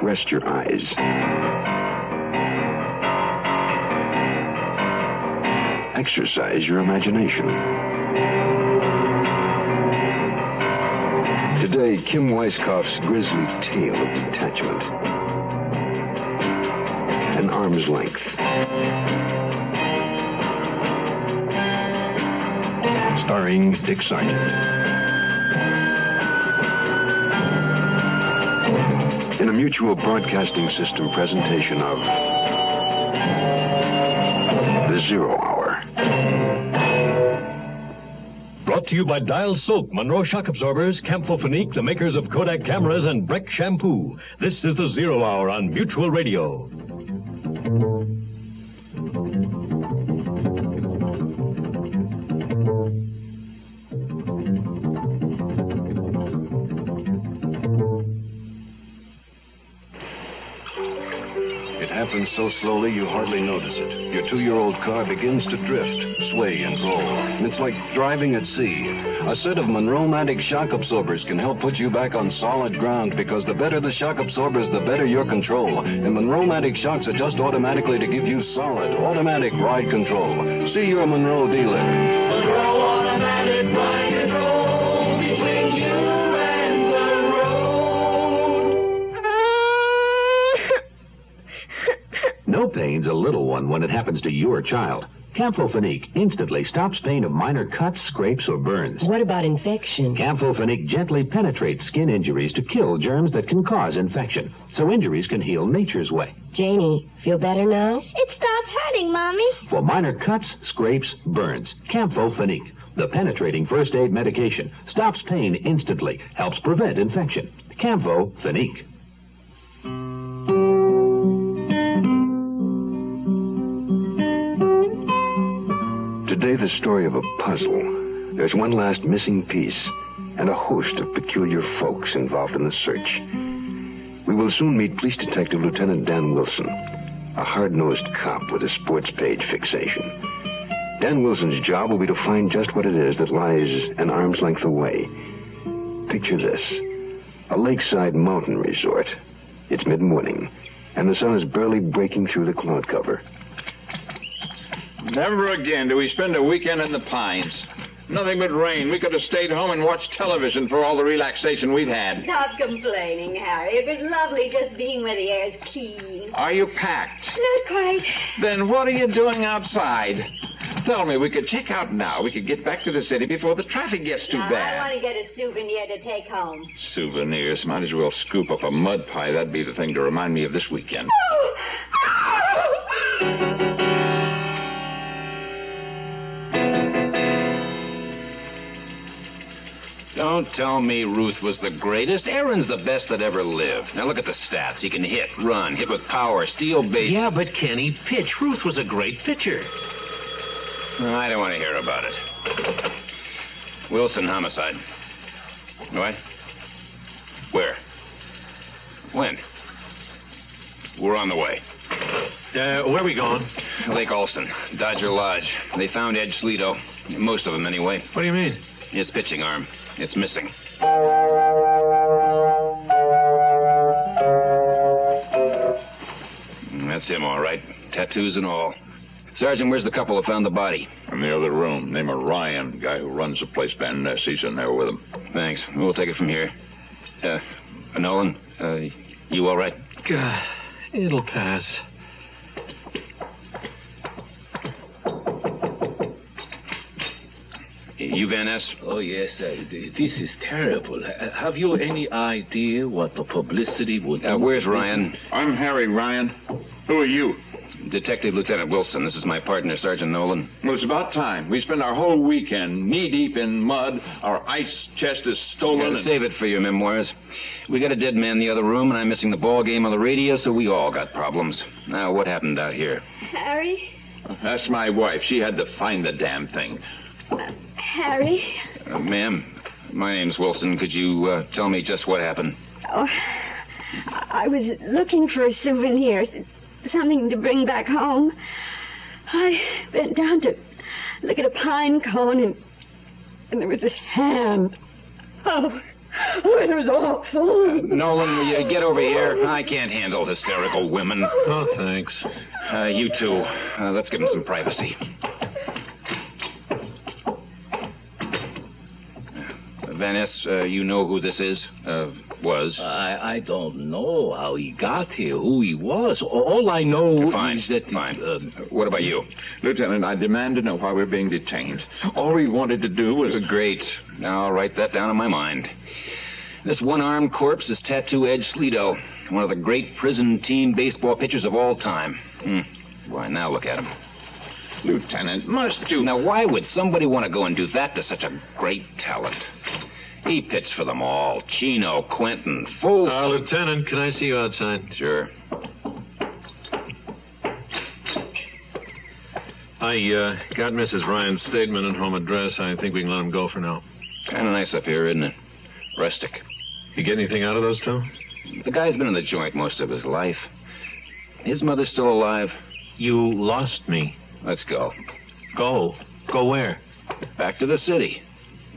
Rest your eyes. Exercise your imagination. Today, Kim Weiskopf's grisly tale of detachment. An arm's length. Starring Dick Sargent. In a mutual broadcasting system presentation of The Zero Hour. Brought to you by Dial Soap, Monroe Shock Absorbers, Campho-Phenique, the makers of Kodak cameras, and Breck Shampoo. This is the Zero Hour on Mutual Radio. Slowly you hardly notice it. Your two year old car begins to drift, sway, and roll. It's like driving at sea. A set of Monroe-Matic shock absorbers can help put you back on solid ground because the better the shock absorbers, the better your control. And Monroe-Matic shocks adjust automatically to give you solid, automatic ride control. See your Monroe dealer. When it happens to your child. Campho-Phenique instantly stops pain of minor cuts, scrapes, or burns. What about infection? Campho-Phenique gently penetrates skin injuries to kill germs that can cause infection, so injuries can heal nature's way. Janie, feel better now? It stopped hurting, Mommy. For minor cuts, scrapes, burns, Campho-Phenique, the penetrating first aid medication, stops pain instantly, helps prevent infection. Campho-Phenique. Today, the story of a puzzle. There's one last missing piece, and a host of peculiar folks involved in the search. We will soon meet Police Detective Lieutenant Dan Wilson, a hard nosed cop with a sports page fixation. Dan Wilson's job will be to find just what it is that lies an arm's length away. Picture this a lakeside mountain resort. It's mid morning, and the sun is barely breaking through the cloud cover. Never again do we spend a weekend in the pines. Nothing but rain. We could have stayed home and watched television for all the relaxation we've had. Stop complaining, Harry. It was lovely just being where the air's clean. Are you packed? Not quite. Then what are you doing outside? Tell me, we could check out now. We could get back to the city before the traffic gets too now, I bad. want to get a souvenir to take home. Souvenirs. Might as well scoop up a mud pie. That'd be the thing to remind me of this weekend. Oh, Don't tell me Ruth was the greatest. Aaron's the best that ever lived. Now look at the stats. He can hit, run, hit with power, steal bases. Yeah, but can he pitch? Ruth was a great pitcher. I don't want to hear about it. Wilson homicide. What? Where? When? We're on the way. Uh, where are we going? Lake Olson, Dodger Lodge. They found Ed Sleeto. Most of them, anyway. What do you mean? His pitching arm. It's missing. Mm, That's him, all right. Tattoos and all. Sergeant, where's the couple who found the body? In the other room, name of Ryan, guy who runs the place. Ben uh, sees in there with him. Thanks. We'll take it from here. Uh, Nolan, uh, you all right? God, it'll pass. Van Ness? Oh, yes, uh, this is terrible. Uh, have you any idea what the publicity would Uh, where's Ryan? I'm Harry Ryan. Who are you? Detective Lieutenant Wilson. This is my partner, Sergeant Nolan. Well, it's about time. We spent our whole weekend knee deep in mud. Our ice chest is stolen. Gotta and- save it for your memoirs. We got a dead man in the other room, and I'm missing the ball game on the radio, so we all got problems. Now, what happened out here? Harry? That's my wife. She had to find the damn thing. Harry? Uh, ma'am, my name's Wilson. Could you uh, tell me just what happened? Oh, I was looking for a souvenir, something to bring back home. I bent down to look at a pine cone, and, and there was this hand. Oh, oh it was awful. Nolan, will you get over here? I can't handle hysterical women. Oh, thanks. Uh, you two, uh, let's give them some privacy. Uh, Van Ness, uh, you know who this is? Uh, was? I, I don't know how he got here, who he was. All I know Fine, is that... fine. um, what about you? Lieutenant, I demand to know why we're being detained. All we wanted to do was. Great. Now I'll write that down in my mind. This one-armed corpse is Tattoo Ed Sleeto, one of the great prison team baseball pitchers of all time. Hmm. Why, now look at him. Lieutenant, must you. Now, why would somebody want to go and do that to such a great talent? He pitched for them all. Chino, Quentin, Fool. Uh, Lieutenant, can I see you outside? Sure. I uh, got Mrs. Ryan's statement and home address. I think we can let him go for now. Kind of nice up here, isn't it? Rustic. You get anything out of those two? The guy's been in the joint most of his life. His mother's still alive. You lost me. Let's go. Go. Go where? Back to the city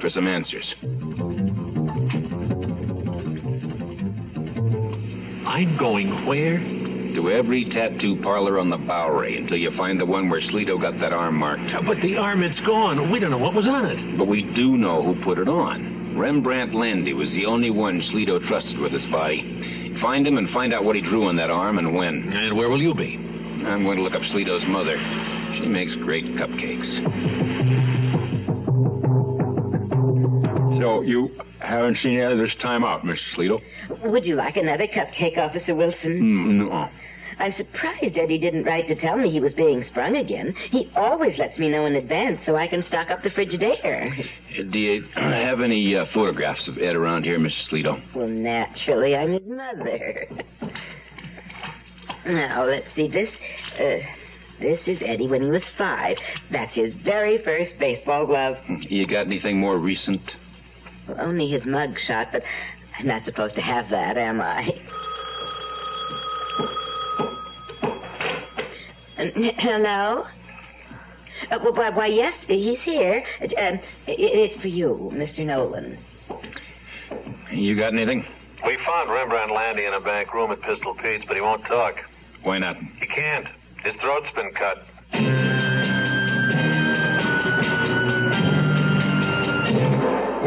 for some answers. I'm going where? To every tattoo parlor on the Bowery until you find the one where Sleeto got that arm marked. But the arm, it's gone. We don't know what was on it. But we do know who put it on. Rembrandt Landy was the only one Sleeto trusted with his body. Find him and find out what he drew on that arm and when. And where will you be? I'm going to look up Sleeto's mother. She makes great cupcakes. So you haven't seen of this time out, Mr. Sleeto? Would you like another cupcake, Officer Wilson? Mm, no. I'm surprised Eddie didn't write to tell me he was being sprung again. He always lets me know in advance so I can stock up the Frigidaire. Do you have any uh, photographs of Ed around here, Mr. Sleeto? Well, naturally, I'm his mother. Now, let's see. This, uh, this is Eddie when he was five. That's his very first baseball glove. You got anything more recent? Well, only his mug shot, but I'm not supposed to have that, am I? Uh, hello? Uh, why, why, yes, he's here. Uh, um, it's for you, Mr. Nolan. You got anything? We found Rembrandt Landy in a back room at Pistol Pete's, but he won't talk. Why not? He can't. His throat's been cut.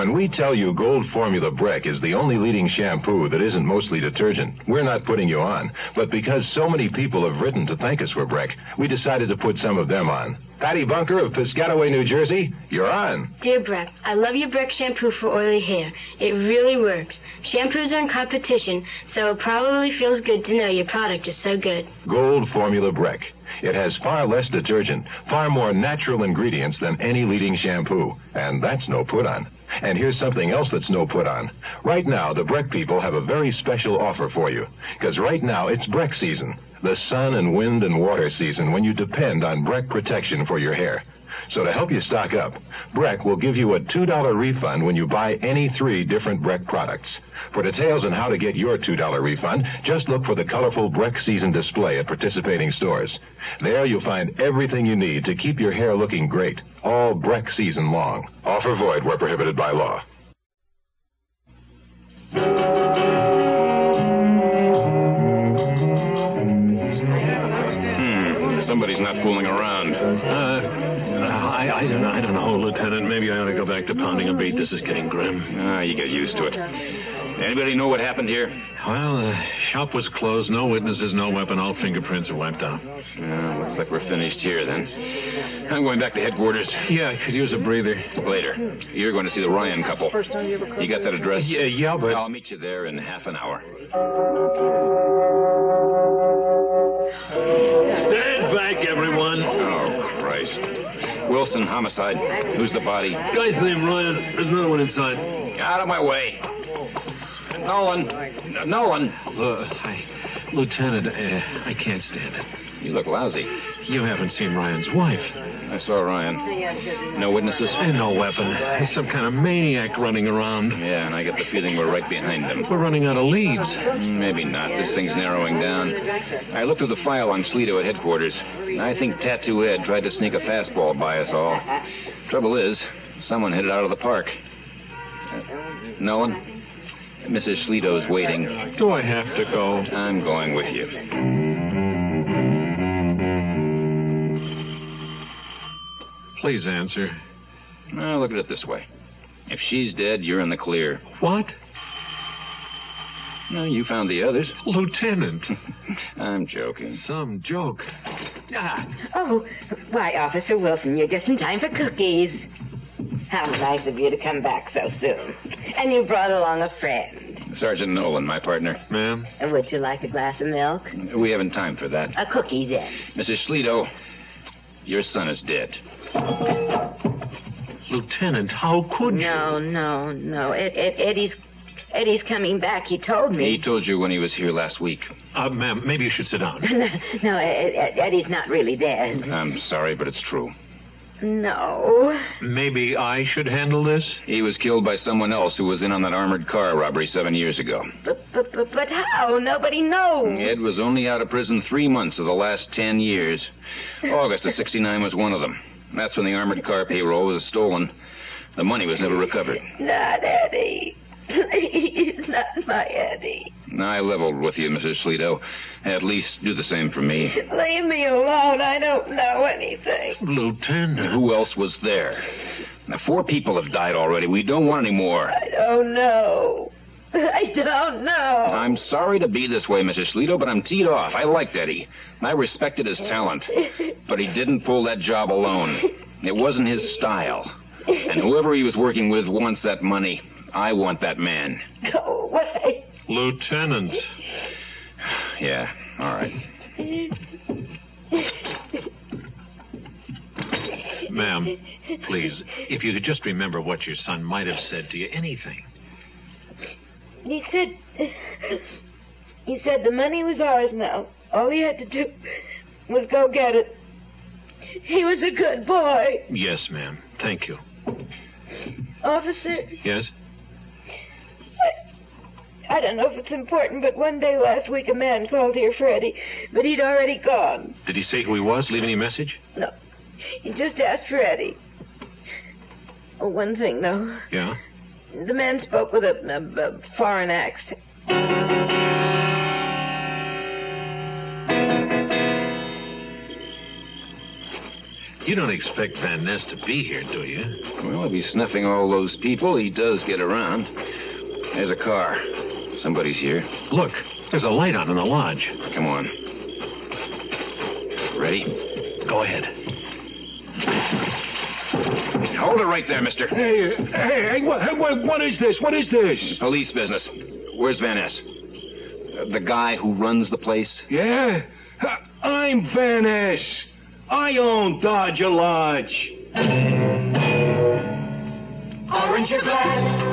When we tell you Gold Formula Breck is the only leading shampoo that isn't mostly detergent, we're not putting you on. But because so many people have written to thank us for Breck, we decided to put some of them on. Patty Bunker of Piscataway, New Jersey, you're on. Dear Breck, I love your Breck shampoo for oily hair. It really works. Shampoos are in competition, so it probably feels good to know your product is so good. Gold Formula Breck. It has far less detergent, far more natural ingredients than any leading shampoo. And that's no put on. And here's something else that's no put on. Right now, the Breck people have a very special offer for you. Because right now, it's Breck season. The sun and wind and water season when you depend on Breck protection for your hair. So to help you stock up, Breck will give you a $2 refund when you buy any three different Breck products. For details on how to get your $2 refund, just look for the colorful Breck season display at participating stores. There you'll find everything you need to keep your hair looking great, all Breck season long. Offer void where prohibited by law. Lieutenant. Maybe I ought to go back to pounding a beat. This is getting grim. Ah, you get used to it. Anybody know what happened here? Well, the shop was closed. No witnesses, no weapon. All fingerprints are wiped out. Yeah, looks like we're finished here then. I'm going back to headquarters. Yeah, I could use a breather. Later. You're going to see the Ryan couple. First time You got that address? Yeah, yeah, but I'll meet you there in half an hour. Wilson, homicide. Who's the body? Guy's name Ryan. There's another one inside. Get out of my way. Nolan. Nolan. Uh, I, Lieutenant, uh, I can't stand it. You look lousy. You haven't seen Ryan's wife. I saw Ryan. No witnesses? And no weapon. He's some kind of maniac running around. Yeah, and I get the feeling we're right behind him. We're running out of leads. Mm, Maybe not. This thing's narrowing down. I looked through the file on Sleeto at headquarters. I think Tattoo Ed tried to sneak a fastball by us all. Trouble is, someone hit it out of the park. Uh, Nolan? Mrs. Sleeto's waiting. Do I have to go? I'm going with you. Please answer. Well, look at it this way. If she's dead, you're in the clear. What? No, you found the others. Lieutenant. I'm joking. Some joke. Ah, Oh, why, Officer Wilson, you're just in time for cookies. How nice of you to come back so soon. And you brought along a friend. Sergeant Nolan, my partner. ma'am. And Would you like a glass of milk? We haven't time for that. A cookie, then. Mrs. Sleeto, your son is dead. Lieutenant, how could you? No, no, no. Ed, Ed, Eddie's, Eddie's coming back. He told me. He told you when he was here last week. Uh, ma'am, maybe you should sit down. no, no Ed, Ed, Eddie's not really dead. I'm sorry, but it's true. No. Maybe I should handle this? He was killed by someone else who was in on that armored car robbery seven years ago. But, but, but, but how? Nobody knows. Ed was only out of prison three months of the last ten years. August of 69 was one of them. That's when the armored car payroll was stolen. The money was never recovered. Not Eddie. Please, not my Eddie. I leveled with you, Mrs. Sleeto. At least do the same for me. Leave me alone. I don't know anything. Lieutenant. Who else was there? Now, four people have died already. We don't want any more. I don't know. I don't know. I'm sorry to be this way, Mrs. Sleeto, but I'm teed off. I liked Eddie. I respected his talent. But he didn't pull that job alone. It wasn't his style. And whoever he was working with wants that money. I want that man. Go away. Lieutenant. Yeah, all right. Ma'am, please, if you could just remember what your son might have said to you, anything. He said. He said the money was ours now. All he had to do was go get it. He was a good boy. Yes, ma'am. Thank you. Officer, Yes? I don't know if it's important, but one day last week a man called here for Eddie, but he'd already gone. Did he say who he was? Leave any message? No. He just asked for Eddie. Oh, one thing, though. Yeah? The man spoke with a, a, a foreign accent. You don't expect Van Ness to be here, do you? Well, if he's sniffing all those people, he does get around. There's a car. Somebody's here. Look, there's a light on in the lodge. Come on. Ready? Go ahead. Hold it right there, mister. Hey, hey, hey, what, hey, what, what is this? What is this? Police business. Where's Van Ness? The guy who runs the place? Yeah? I'm Van Ness. I own Dodger Lodge. Aren't you glad?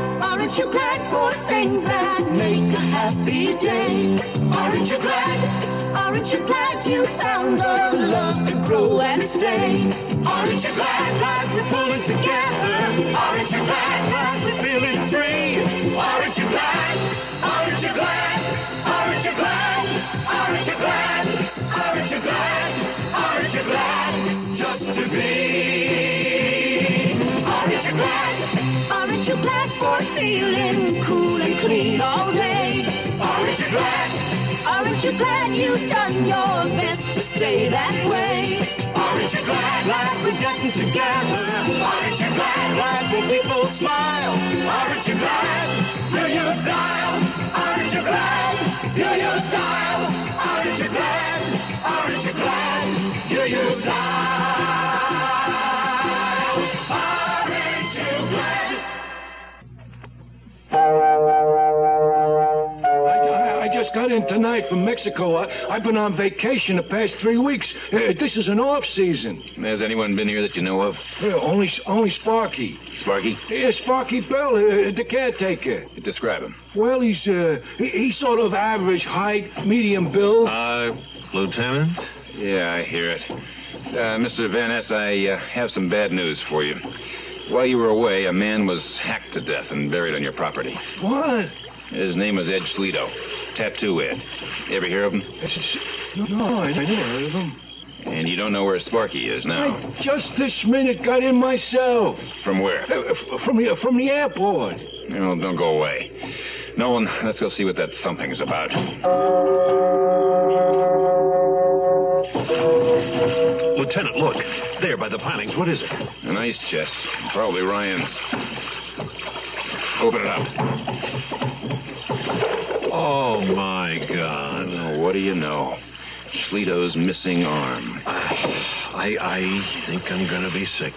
Aren't you glad for things that make a happy day? Aren't you glad? Aren't you glad you found the love to grow and stay? Aren't you glad feeling cool and clean all day? Aren't you glad? Aren't you glad you've done your best to stay that way? Aren't you glad that we're getting together? Aren't you glad that the people smile? Aren't you glad? Do you style? Aren't you glad? Do you style? Aren't you glad? Aren't you glad? Do you style? I, I just got got in tonight from Mexico. I, I've been on vacation the past three weeks. Uh, this is an off season. Has anyone been here that you know of? Uh, only, only Sparky. Sparky? Yeah, Sparky Bell, uh, the caretaker. Describe him. Well, he's uh, he, he's sort of average height, medium build. Uh, Lieutenant? Yeah, I hear it. Uh, Mr. Van Ness, I uh, have some bad news for you. While you were away, a man was hacked to death and buried on your property. What? His name was Ed Schleto. Tattoo Ed. You ever hear of him? No, I never heard of him. And you don't know where Sparky is now. I just this minute got in myself. From where? Uh, from the from the airport. No, don't go away. Nolan, let's go see what that thumping's about. Lieutenant, look. There by the pilings. What is it? An ice chest. Probably Ryan's. Open it up. Oh, my God. Oh, what do you know? Schlito's missing arm. I, I think I'm going to be sick.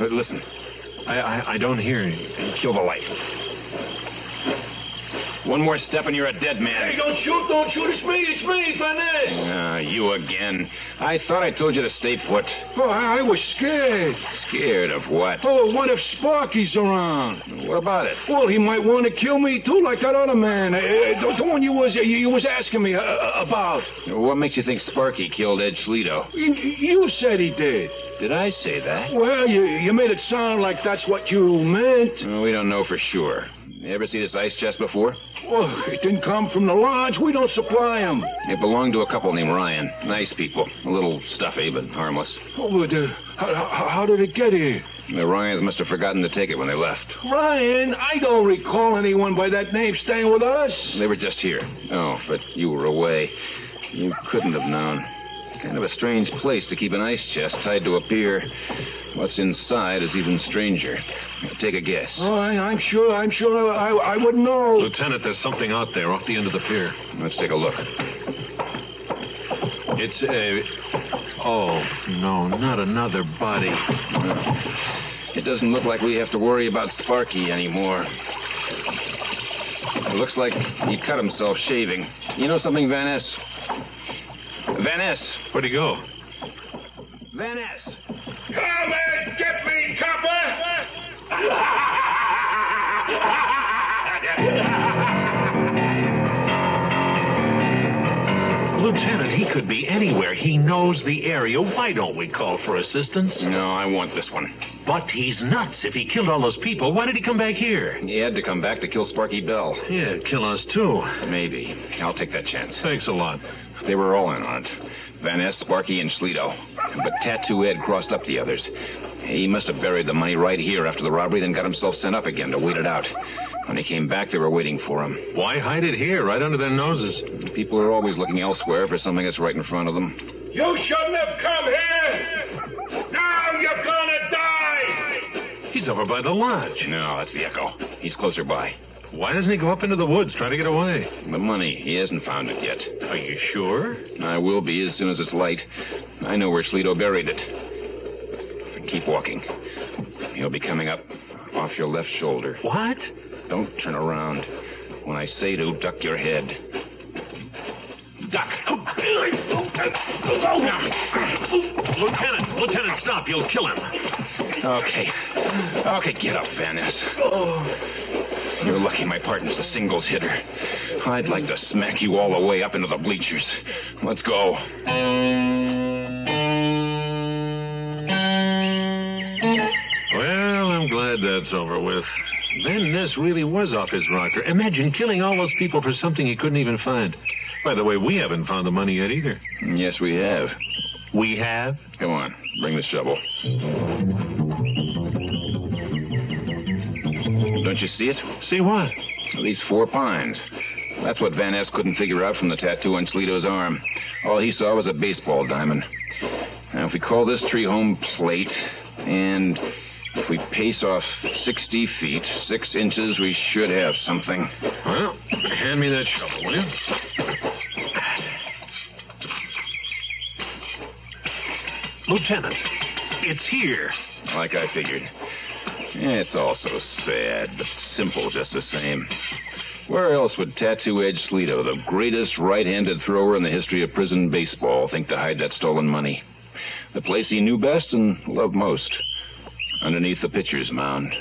But listen. I, I, I don't hear you. Kill the light. One more step and you're a dead man. Hey, don't shoot, don't shoot. It's me, it's me, Van Ah, you again. I thought I told you to stay put. Oh, I I was scared. Scared of what? Oh, what if Sparky's around? What about it? Well, he might want to kill me too, like that other man. Uh, the, the one you was uh, you was asking me uh, about. What makes you think Sparky killed Ed Schleto? You, you said he did. Did I say that? Well, you you made it sound like that's what you meant. Well, we don't know for sure. You ever see this ice chest before? Well, it didn't come from the lodge. We don't supply them. It belonged to a couple named Ryan. Nice people. A little stuffy, but harmless. Oh, but, uh, how, how, how did it get here? The Ryans must have forgotten to take it when they left. Ryan, I don't recall anyone by that name staying with us. They were just here. Oh, but you were away. You couldn't have known. Kind of a strange place to keep an ice chest tied to a pier. What's inside is even stranger. Take a guess. Oh, I, I'm sure, I'm sure I, I wouldn't know. Lieutenant, there's something out there off the end of the pier. Let's take a look. It's a. Oh, no, not another body. It doesn't look like we have to worry about Sparky anymore. It looks like he cut himself shaving. You know something, Van Ness? Van Ness. Where'd he go? Van Ness. Come and get me, copper! Lieutenant, he could be anywhere. He knows the area. Why don't we call for assistance? No, I want this one. But he's nuts. If he killed all those people, why did he come back here? He had to come back to kill Sparky Bell. Yeah, kill us too. Maybe. I'll take that chance. Thanks a lot. They were all in on it. Van Ness, Sparky, and Schleto. But Tattoo Ed crossed up the others. He must have buried the money right here after the robbery, then got himself sent up again to wait it out. When he came back, they were waiting for him. Why hide it here, right under their noses? People are always looking elsewhere for something that's right in front of them. You shouldn't have come here. Now you're gonna die. He's over by the lodge. No, that's the echo. He's closer by. Why doesn't he go up into the woods, try to get away? The money. He hasn't found it yet. Are you sure? I will be as soon as it's light. I know where Schleto buried it. Keep walking. He'll be coming up off your left shoulder. What? Don't turn around. When I say to, duck your head. Duck. Oh, oh, Lieutenant, Lieutenant, stop. You'll kill him. Okay. Okay, get up, Van Ness. Oh. You're lucky my partner's a singles hitter. I'd like to smack you all the way up into the bleachers. Let's go. Well, I'm glad that's over with. Van Ness really was off his rocker. Imagine killing all those people for something he couldn't even find. By the way, we haven't found the money yet either. Yes, we have. We have? Come on, bring the shovel. Don't you see it? See what? These four pines. That's what Van Ness couldn't figure out from the tattoo on Slito's arm. All he saw was a baseball diamond. Now, if we call this tree home plate, and if we pace off 60 feet, six inches, we should have something. Well, hand me that shovel, will you? Lieutenant, it's here. Like I figured. It's all so sad, but simple just the same. Where else would Tattoo Ed Sleeto, the greatest right-handed thrower in the history of prison baseball, think to hide that stolen money? The place he knew best and loved most. Underneath the pitcher's mound.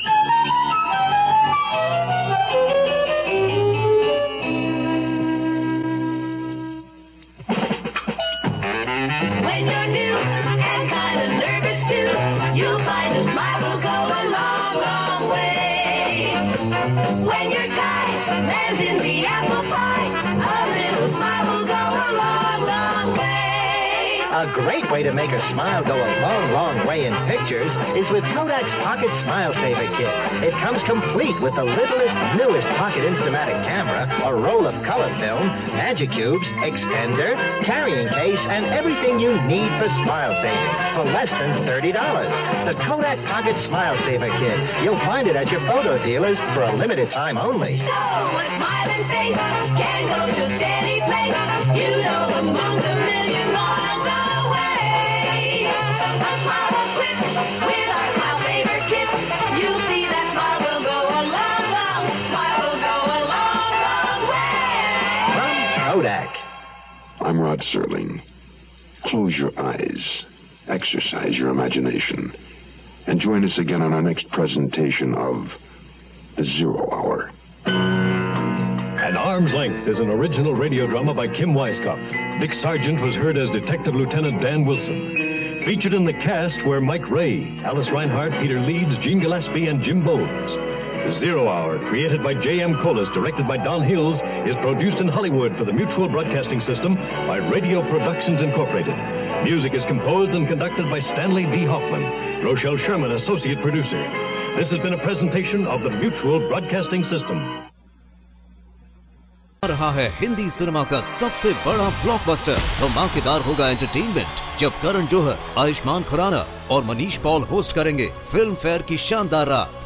In the apple pie, A great way to make a smile go a long, long way in pictures is with Kodak's Pocket Smile Saver Kit. It comes complete with the littlest, newest pocket Instamatic camera, a roll of color film, magic cubes, extender, carrying case, and everything you need for smile saving for less than $30. The Kodak Pocket Smile Saver Kit. You'll find it at your photo dealers for a limited time only. So a smiling face can go to any place. You know the moon's a million miles Kodak. I'm Rod Serling. Close your eyes, exercise your imagination, and join us again on our next presentation of The Zero Hour. An Arm's Length is an original radio drama by Kim Weiskopf. Dick Sargent was heard as Detective Lieutenant Dan Wilson. Featured in the cast were Mike Ray, Alice Reinhardt, Peter Leeds, Gene Gillespie, and Jim Bowles. Zero Hour, created by J.M. Colas, directed by Don Hills, is produced in Hollywood for the Mutual Broadcasting System by Radio Productions Incorporated. Music is composed and conducted by Stanley D. Hoffman. Rochelle Sherman, associate producer. This has been a presentation of the Mutual Broadcasting System. आ रहा है Hindi cinema का सबसे बड़ा blockbuster धमाकेदार होगा entertainment जब करण जौहर आयुष्मान खुराना और Manish Paul host करेंगे फिल्म फेयर की शानदार रात